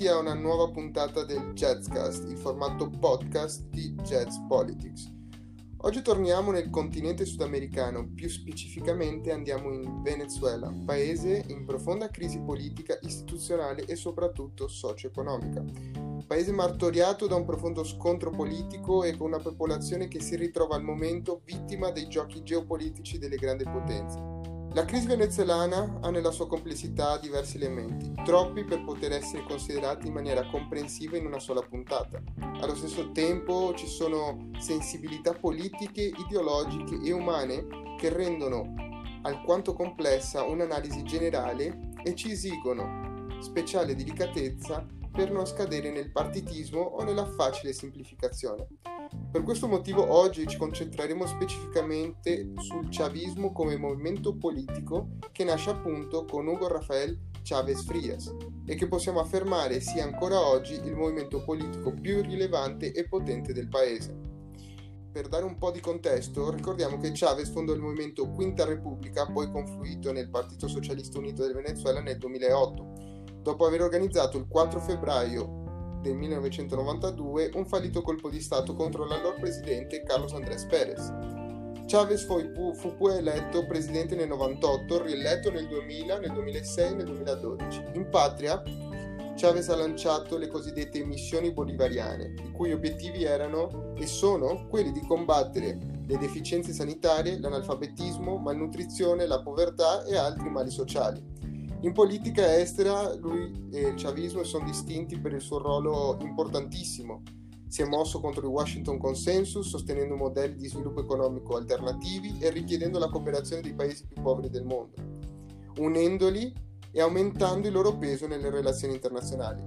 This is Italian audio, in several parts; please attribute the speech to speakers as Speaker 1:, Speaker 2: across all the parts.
Speaker 1: Benvenuti a una nuova puntata del Jazzcast, il formato podcast di Jazz Politics. Oggi torniamo nel continente sudamericano, più specificamente andiamo in Venezuela, paese in profonda crisi politica, istituzionale e soprattutto socio-economica. Paese martoriato da un profondo scontro politico e con una popolazione che si ritrova al momento vittima dei giochi geopolitici delle grandi potenze. La crisi venezuelana ha nella sua complessità diversi elementi, troppi per poter essere considerati in maniera comprensiva in una sola puntata. Allo stesso tempo ci sono sensibilità politiche, ideologiche e umane che rendono alquanto complessa un'analisi generale e ci esigono speciale delicatezza per non scadere nel partitismo o nella facile semplificazione. Per questo motivo oggi ci concentreremo specificamente sul chavismo come movimento politico che nasce appunto con Hugo Rafael Chávez Frias e che possiamo affermare sia ancora oggi il movimento politico più rilevante e potente del paese. Per dare un po' di contesto, ricordiamo che Chavez fondò il movimento Quinta Repubblica, poi confluito nel Partito Socialista Unito del Venezuela nel 2008 dopo aver organizzato il 4 febbraio del 1992 un fallito colpo di Stato contro l'allora presidente Carlos Andrés Pérez. Chavez fu, poi eletto presidente nel 98, rieletto nel 2000, nel 2006 e nel 2012. In patria, Chavez ha lanciato le cosiddette missioni bolivariane, i cui obiettivi erano e sono quelli di combattere le deficienze sanitarie, l'analfabetismo, malnutrizione, la povertà e altri mali sociali in politica estera lui e il chavismo sono distinti per il suo ruolo importantissimo. Si è mosso contro il Washington Consensus, sostenendo modelli di sviluppo economico alternativi e richiedendo la cooperazione dei paesi più poveri del mondo, unendoli e aumentando il loro peso nelle relazioni internazionali,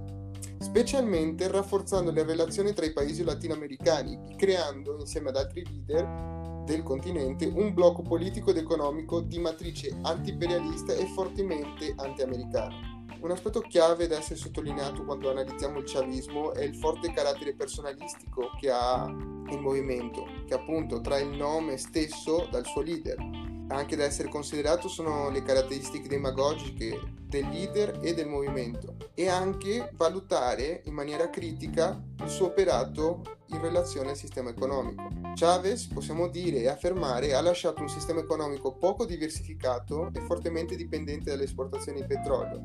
Speaker 1: specialmente rafforzando le relazioni tra i paesi latinoamericani, creando, insieme ad altri leader, del continente un blocco politico ed economico di matrice anti-imperialista e fortemente anti-americana. Un aspetto chiave da essere sottolineato quando analizziamo il chavismo è il forte carattere personalistico che ha il movimento, che appunto trae il nome stesso dal suo leader. Anche da essere considerato sono le caratteristiche demagogiche del leader e del movimento e anche valutare in maniera critica il suo operato in relazione al sistema economico. Chavez, possiamo dire e affermare, ha lasciato un sistema economico poco diversificato e fortemente dipendente dalle esportazioni di petrolio,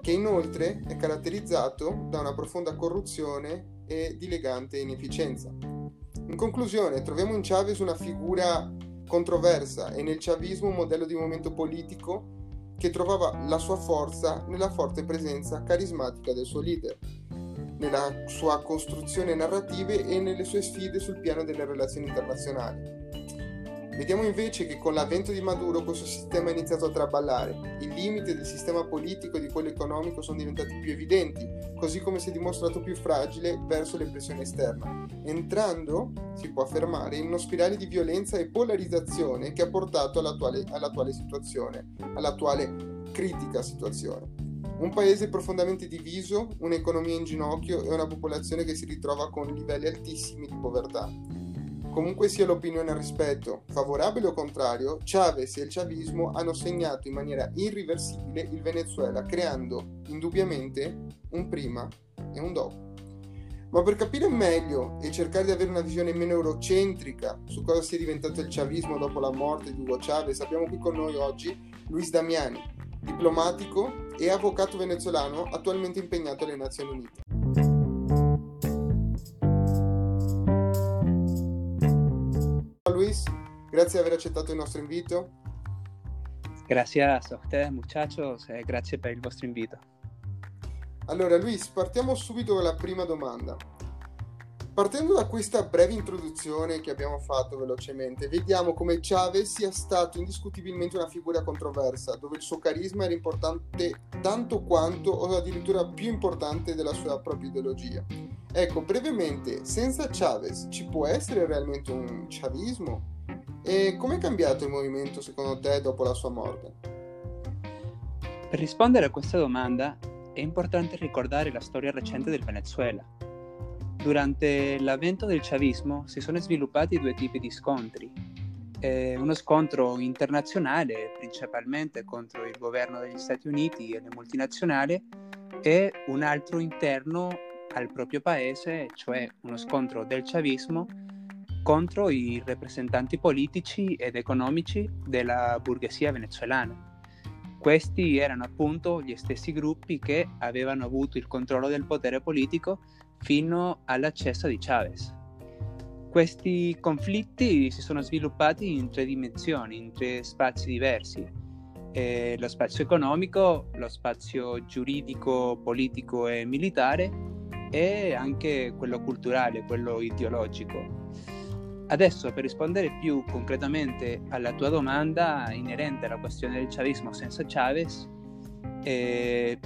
Speaker 1: che inoltre è caratterizzato da una profonda corruzione e dilegante inefficienza. In conclusione, troviamo in Chavez una figura controversa e nel chavismo un modello di movimento politico che trovava la sua forza nella forte presenza carismatica del suo leader, nella sua costruzione narrativa e nelle sue sfide sul piano delle relazioni internazionali. Vediamo invece che con l'avvento di Maduro questo sistema ha iniziato a traballare, i limiti del sistema politico e di quello economico sono diventati più evidenti, così come si è dimostrato più fragile verso le pressioni esterne, entrando, si può affermare, in uno spirale di violenza e polarizzazione che ha portato all'attuale, all'attuale situazione, all'attuale critica situazione. Un paese profondamente diviso, un'economia in ginocchio e una popolazione che si ritrova con livelli altissimi di povertà. Comunque sia l'opinione al rispetto, favorabile o contrario, Chavez e il chavismo hanno segnato in maniera irriversibile il Venezuela, creando indubbiamente un prima e un dopo. Ma per capire meglio e cercare di avere una visione meno eurocentrica su cosa sia diventato il chavismo dopo la morte di Hugo Chavez, abbiamo qui con noi oggi Luis Damiani, diplomatico e avvocato venezuelano attualmente impegnato alle Nazioni Unite. Grazie di aver accettato il nostro invito.
Speaker 2: Grazie a ustedes muchachos e grazie per il vostro invito.
Speaker 1: Allora Luis, partiamo subito con la prima domanda. Partendo da questa breve introduzione che abbiamo fatto velocemente, vediamo come Chavez sia stato indiscutibilmente una figura controversa, dove il suo carisma era importante tanto quanto o addirittura più importante della sua propria ideologia. Ecco, brevemente, senza Chavez ci può essere realmente un chavismo? E come è cambiato il movimento secondo te dopo la sua morte?
Speaker 2: Per rispondere a questa domanda è importante ricordare la storia recente del Venezuela Durante l'avvento del chavismo si sono sviluppati due tipi di scontri. Eh, uno scontro internazionale, principalmente contro il governo degli Stati Uniti e le multinazionali, e un altro interno al proprio paese, cioè uno scontro del chavismo contro i rappresentanti politici ed economici della borghesia venezuelana. Questi erano appunto gli stessi gruppi che avevano avuto il controllo del potere politico fino all'accesso di Chavez. Questi conflitti si sono sviluppati in tre dimensioni, in tre spazi diversi. Eh, lo spazio economico, lo spazio giuridico, politico e militare e anche quello culturale, quello ideologico. Adesso per rispondere più concretamente alla tua domanda inerente alla questione del chavismo senza Chavez, eh,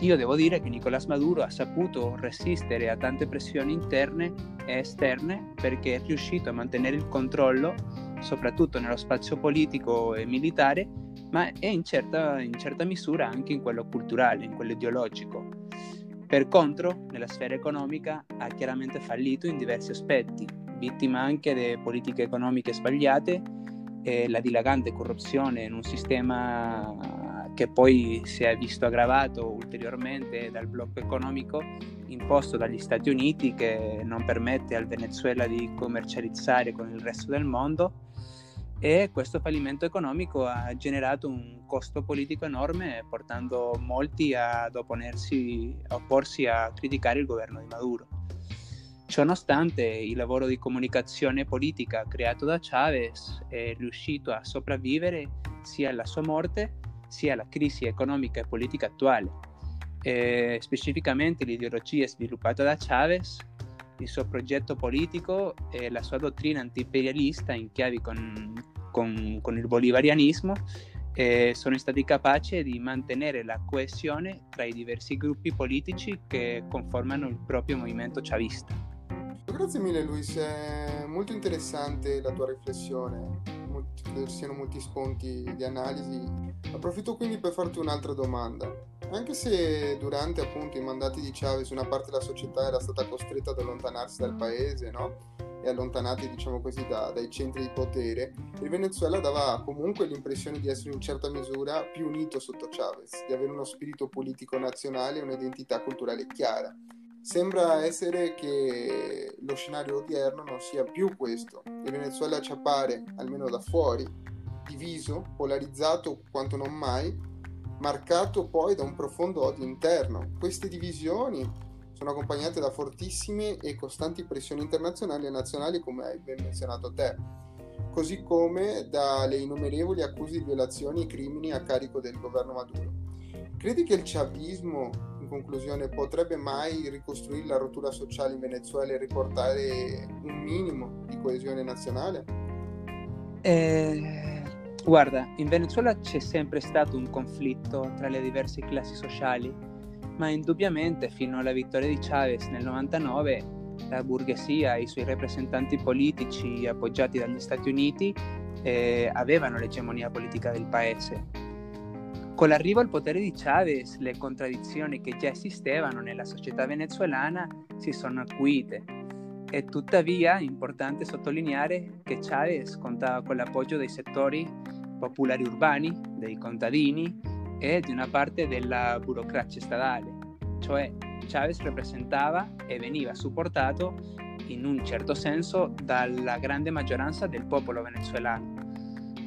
Speaker 2: io devo dire che Nicolás Maduro ha saputo resistere a tante pressioni interne e esterne perché è riuscito a mantenere il controllo soprattutto nello spazio politico e militare, ma è in certa, in certa misura anche in quello culturale, in quello ideologico. Per contro, nella sfera economica ha chiaramente fallito in diversi aspetti, vittima anche di politiche economiche sbagliate e la dilagante corruzione in un sistema che poi si è visto aggravato ulteriormente dal blocco economico imposto dagli Stati Uniti che non permette al Venezuela di commercializzare con il resto del mondo e questo fallimento economico ha generato un costo politico enorme portando molti ad opponersi, opporsi a criticare il governo di Maduro. Ciononostante, il lavoro di comunicazione politica creato da Chavez è riuscito a sopravvivere sia alla sua morte sia alla crisi economica e politica attuale. E specificamente l'ideologia sviluppata da Chavez, il suo progetto politico e la sua dottrina antiimperialista in chiavi con, con, con il bolivarianismo eh, sono stati capaci di mantenere la coesione tra i diversi gruppi politici che conformano il proprio movimento chavista.
Speaker 1: Grazie mille Luis, è molto interessante la tua riflessione, molti, siano molti spunti di analisi. Approfitto quindi per farti un'altra domanda. Anche se durante appunto i mandati di Chavez una parte della società era stata costretta ad allontanarsi dal paese, no? e allontanati diciamo così da, dai centri di potere, il Venezuela dava comunque l'impressione di essere in certa misura più unito sotto Chavez, di avere uno spirito politico nazionale e un'identità culturale chiara. Sembra essere che lo scenario odierno non sia più questo. Il Venezuela ci appare, almeno da fuori, diviso, polarizzato quanto non mai, marcato poi da un profondo odio interno. Queste divisioni sono accompagnate da fortissime e costanti pressioni internazionali e nazionali, come hai ben menzionato te, così come dalle innumerevoli accuse di violazioni e crimini a carico del governo Maduro. Credi che il chavismo conclusione, potrebbe mai ricostruire la rottura sociale in Venezuela e riportare un minimo di coesione nazionale?
Speaker 2: Eh, guarda, in Venezuela c'è sempre stato un conflitto tra le diverse classi sociali, ma indubbiamente fino alla vittoria di Chavez nel 99 la borghesia e i suoi rappresentanti politici appoggiati dagli Stati Uniti eh, avevano l'egemonia politica del paese con l'arrivo al potere di Chavez, le contraddizioni che già esistevano nella società venezuelana si sono acuite. È tuttavia importante sottolineare che Chavez contava con l'appoggio dei settori popolari urbani, dei contadini e di una parte della burocrazia statale, cioè Chavez rappresentava e veniva supportato in un certo senso dalla grande maggioranza del popolo venezuelano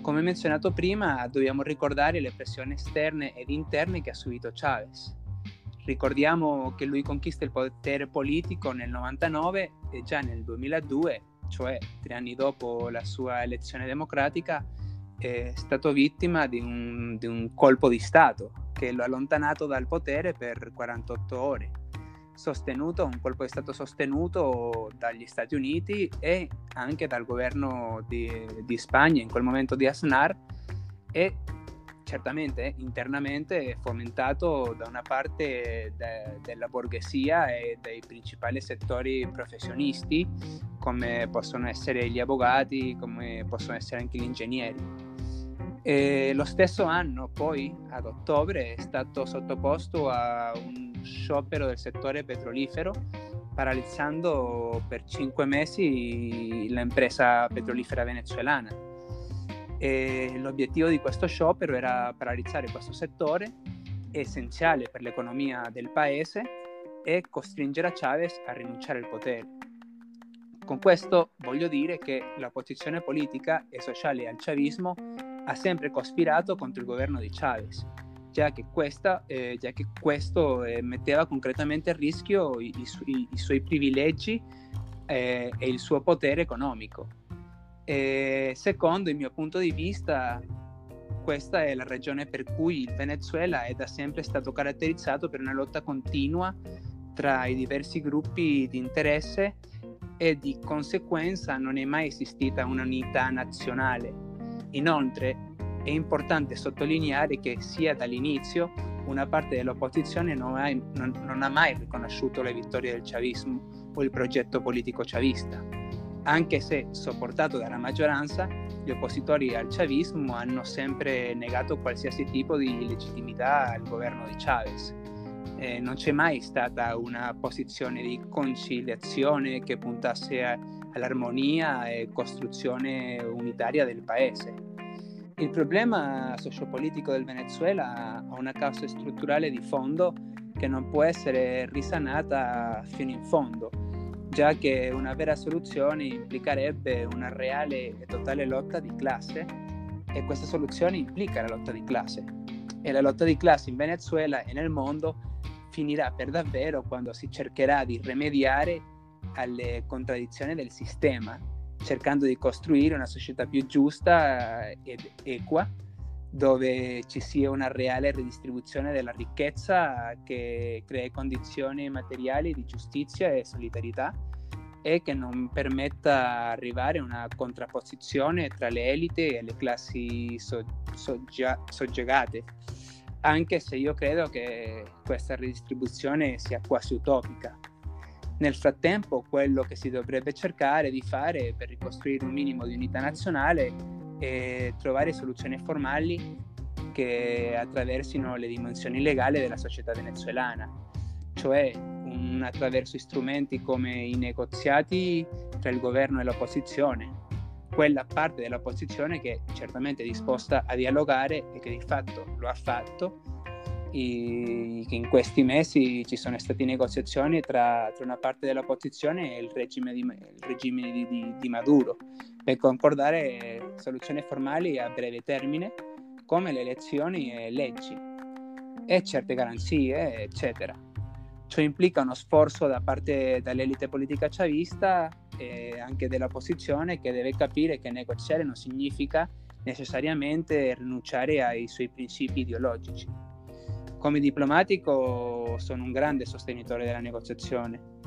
Speaker 2: come menzionato prima, dobbiamo ricordare le pressioni esterne ed interne che ha subito Chavez. Ricordiamo che lui conquista il potere politico nel 99 e già nel 2002, cioè tre anni dopo la sua elezione democratica, è stato vittima di un, di un colpo di Stato che lo ha allontanato dal potere per 48 ore sostenuto, un colpo è stato sostenuto dagli Stati Uniti e anche dal governo di, di Spagna, in quel momento di Aznar, e certamente internamente fomentato da una parte de, della borghesia e dai principali settori professionisti, come possono essere gli avvocati, come possono essere anche gli ingegneri. E lo stesso anno, poi, ad ottobre, è stato sottoposto a un sciopero del settore petrolifero, paralizzando per cinque mesi l'impresa petrolifera venezuelana. E l'obiettivo di questo sciopero era paralizzare questo settore essenziale per l'economia del paese e costringere Chavez a rinunciare al potere. Con questo voglio dire che la posizione politica e sociale al chavismo ha sempre cospirato contro il governo di Chavez, già che, questa, eh, già che questo eh, metteva concretamente a rischio i, i, su- i suoi privilegi eh, e il suo potere economico. E secondo il mio punto di vista, questa è la ragione per cui il Venezuela è da sempre stato caratterizzato per una lotta continua tra i diversi gruppi di interesse e di conseguenza non è mai esistita un'unità nazionale. Inoltre è importante sottolineare che sia dall'inizio una parte dell'opposizione non ha, non, non ha mai riconosciuto le vittorie del chavismo o il progetto politico chavista, anche se sopportato dalla maggioranza gli oppositori al chavismo hanno sempre negato qualsiasi tipo di legittimità al governo di Chavez. Eh, non c'è mai stata una posizione di conciliazione che puntasse a, all'armonia e costruzione unitaria del paese. Il problema sociopolitico del Venezuela ha una causa strutturale di fondo che non può essere risanata fino in fondo, già che una vera soluzione implicherebbe una reale e totale lotta di classe e questa soluzione implica la lotta di classe. E la lotta di classe in Venezuela e nel mondo finirà per davvero quando si cercherà di rimediare alle contraddizioni del sistema, cercando di costruire una società più giusta ed equa, dove ci sia una reale redistribuzione della ricchezza che crei condizioni materiali di giustizia e solidarietà e che non permetta arrivare a una contrapposizione tra le elite e le classi so- soggia- soggiogate anche se io credo che questa ridistribuzione sia quasi utopica. Nel frattempo, quello che si dovrebbe cercare di fare per ricostruire un minimo di unità nazionale è trovare soluzioni formali che attraversino le dimensioni legali della società venezuelana, cioè un, attraverso strumenti come i negoziati tra il governo e l'opposizione, quella parte dell'opposizione che è certamente disposta a dialogare e che di fatto lo ha fatto, i, in questi mesi ci sono state negoziazioni tra, tra una parte dell'opposizione e il regime, di, il regime di, di, di Maduro per concordare soluzioni formali a breve termine come le elezioni e leggi e certe garanzie, eccetera. Ciò implica uno sforzo da parte dell'elite politica chavista e anche dell'opposizione che deve capire che negoziare non significa necessariamente rinunciare ai suoi principi ideologici. Come diplomatico sono un grande sostenitore della negoziazione.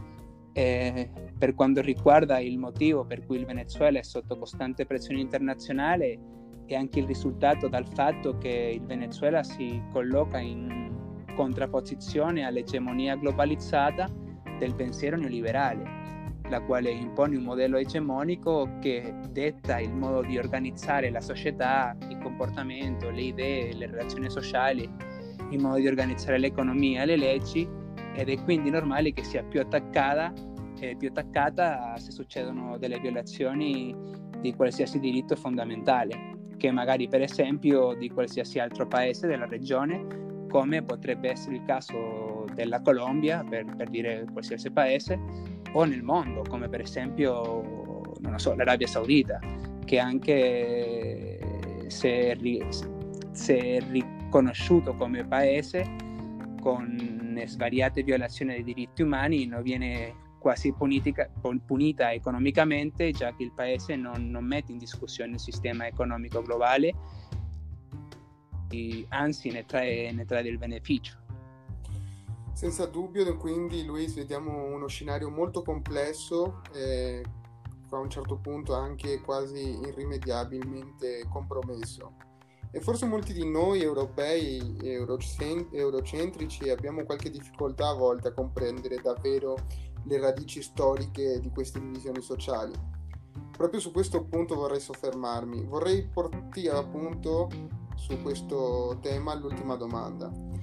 Speaker 2: E per quanto riguarda il motivo per cui il Venezuela è sotto costante pressione internazionale è anche il risultato dal fatto che il Venezuela si colloca in contrapposizione all'egemonia globalizzata del pensiero neoliberale la quale impone un modello egemonico che detta il modo di organizzare la società, il comportamento, le idee, le relazioni sociali, il modo di organizzare l'economia, le leggi ed è quindi normale che sia più attaccata, eh, più attaccata se succedono delle violazioni di qualsiasi diritto fondamentale, che magari per esempio di qualsiasi altro paese della regione, come potrebbe essere il caso della Colombia, per, per dire qualsiasi paese, o nel mondo, come per esempio so, l'Arabia Saudita, che anche se, se è riconosciuto come paese con svariate violazioni dei diritti umani non viene quasi punitica, punita economicamente, già che il paese non, non mette in discussione il sistema economico globale, anzi ne trae, ne trae del beneficio.
Speaker 1: Senza dubbio, quindi Luis, vediamo uno scenario molto complesso e a un certo punto anche quasi irrimediabilmente compromesso. E forse molti di noi europei eurocentrici abbiamo qualche difficoltà a volte a comprendere davvero le radici storiche di queste divisioni sociali. Proprio su questo punto vorrei soffermarmi. Vorrei portare appunto su questo tema l'ultima domanda.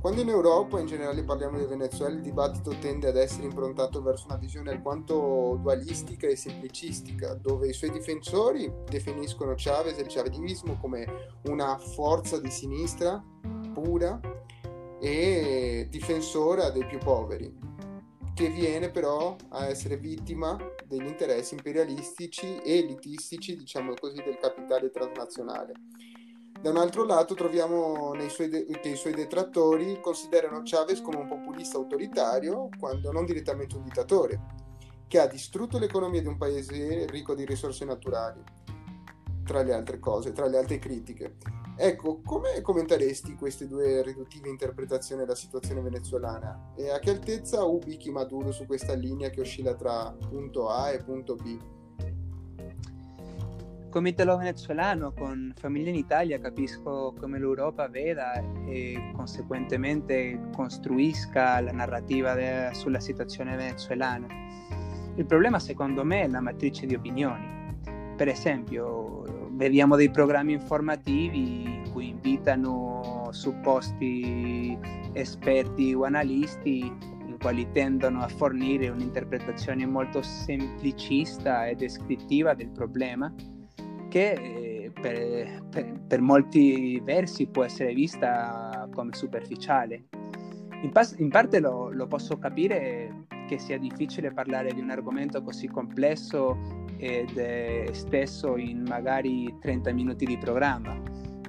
Speaker 1: Quando in Europa, in generale parliamo del Venezuela, il dibattito tende ad essere improntato verso una visione alquanto dualistica e semplicistica, dove i suoi difensori definiscono Chavez e il chavismo come una forza di sinistra pura e difensora dei più poveri, che viene però a essere vittima degli interessi imperialistici e elitistici, diciamo così, del capitale transnazionale. Da un altro lato troviamo de- che i suoi detrattori considerano Chavez come un populista autoritario, quando non direttamente un dittatore, che ha distrutto l'economia di un paese ricco di risorse naturali, tra le altre cose, tra le altre critiche. Ecco, come commenteresti queste due riduttive interpretazioni della situazione venezuelana e a che altezza ubichi Maduro su questa linea che oscilla tra punto A e punto B?
Speaker 2: Come italo venezuelano con famiglia in Italia capisco come l'Europa veda e conseguentemente costruisca la narrativa de- sulla situazione venezuelana. Il problema secondo me è la matrice di opinioni. Per esempio, vediamo dei programmi informativi in cui invitano supposti esperti o analisti quali tendono a fornire un'interpretazione molto semplicista e descrittiva del problema che eh, per, per, per molti versi può essere vista come superficiale. In, pas- in parte lo, lo posso capire che sia difficile parlare di un argomento così complesso ed è stesso in magari 30 minuti di programma,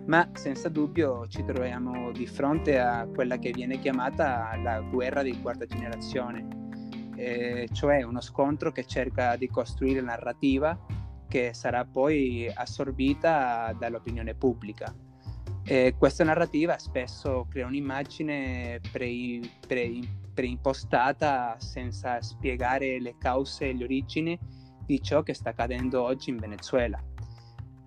Speaker 2: ma senza dubbio ci troviamo di fronte a quella che viene chiamata la guerra di quarta generazione, eh, cioè uno scontro che cerca di costruire narrativa che sarà poi assorbita dall'opinione pubblica. E questa narrativa spesso crea un'immagine pre, pre, preimpostata senza spiegare le cause e le origini di ciò che sta accadendo oggi in Venezuela.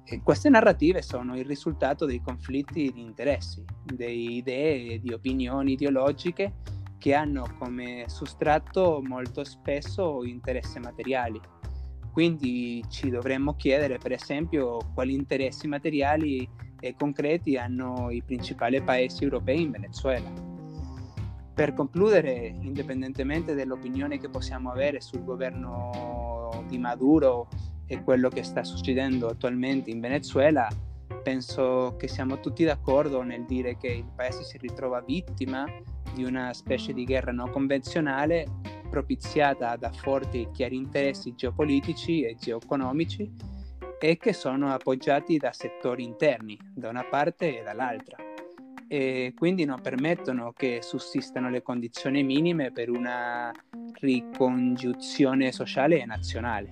Speaker 2: E queste narrative sono il risultato dei conflitti di interessi, delle idee, di opinioni ideologiche che hanno come sostrato molto spesso interessi materiali. Quindi ci dovremmo chiedere, per esempio, quali interessi materiali e concreti hanno i principali paesi europei in Venezuela. Per concludere, indipendentemente dall'opinione che possiamo avere sul governo di Maduro e quello che sta succedendo attualmente in Venezuela, penso che siamo tutti d'accordo nel dire che il paese si ritrova vittima di una specie di guerra non convenzionale propiziata da forti e chiari interessi geopolitici e geoeconomici e che sono appoggiati da settori interni, da una parte e dall'altra e quindi non permettono che sussistano le condizioni minime per una ricongiunzione sociale e nazionale.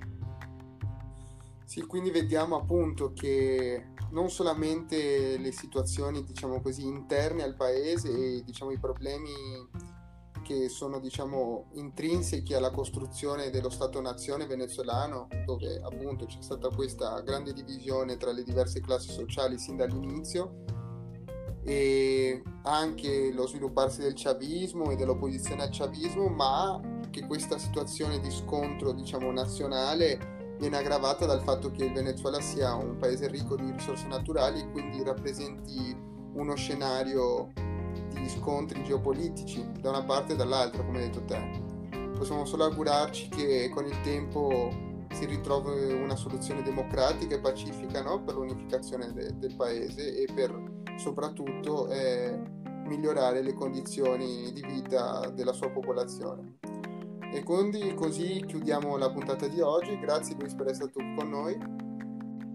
Speaker 1: Sì, quindi vediamo appunto che non solamente le situazioni, diciamo così, interne al paese e diciamo i problemi che sono diciamo intrinseci alla costruzione dello Stato-nazione venezuelano, dove appunto c'è stata questa grande divisione tra le diverse classi sociali sin dall'inizio, e anche lo svilupparsi del chavismo e dell'opposizione al chavismo, ma che questa situazione di scontro diciamo nazionale viene aggravata dal fatto che il Venezuela sia un paese ricco di risorse naturali e quindi rappresenti uno scenario di scontri geopolitici da una parte e dall'altra, come hai detto te. Possiamo solo augurarci che con il tempo si ritrovi una soluzione democratica e pacifica no? per l'unificazione de- del paese e per soprattutto è migliorare le condizioni di vita della sua popolazione. E quindi così chiudiamo la puntata di oggi. Grazie Luis per essere stato con noi.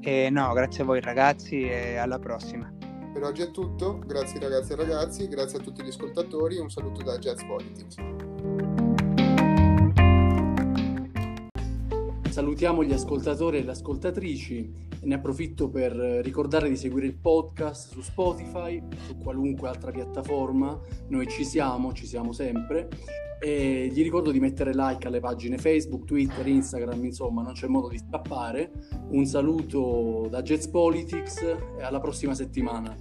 Speaker 2: E no, grazie a voi ragazzi e alla prossima.
Speaker 1: Per oggi è tutto, grazie ragazzi e ragazzi, grazie a tutti gli ascoltatori, un saluto da Jazz Politics.
Speaker 3: Salutiamo gli ascoltatori e le ascoltatrici. Ne approfitto per ricordare di seguire il podcast su Spotify, su qualunque altra piattaforma, noi ci siamo, ci siamo sempre e gli ricordo di mettere like alle pagine Facebook, Twitter, Instagram, insomma non c'è modo di scappare. Un saluto da Jets Politics e alla prossima settimana.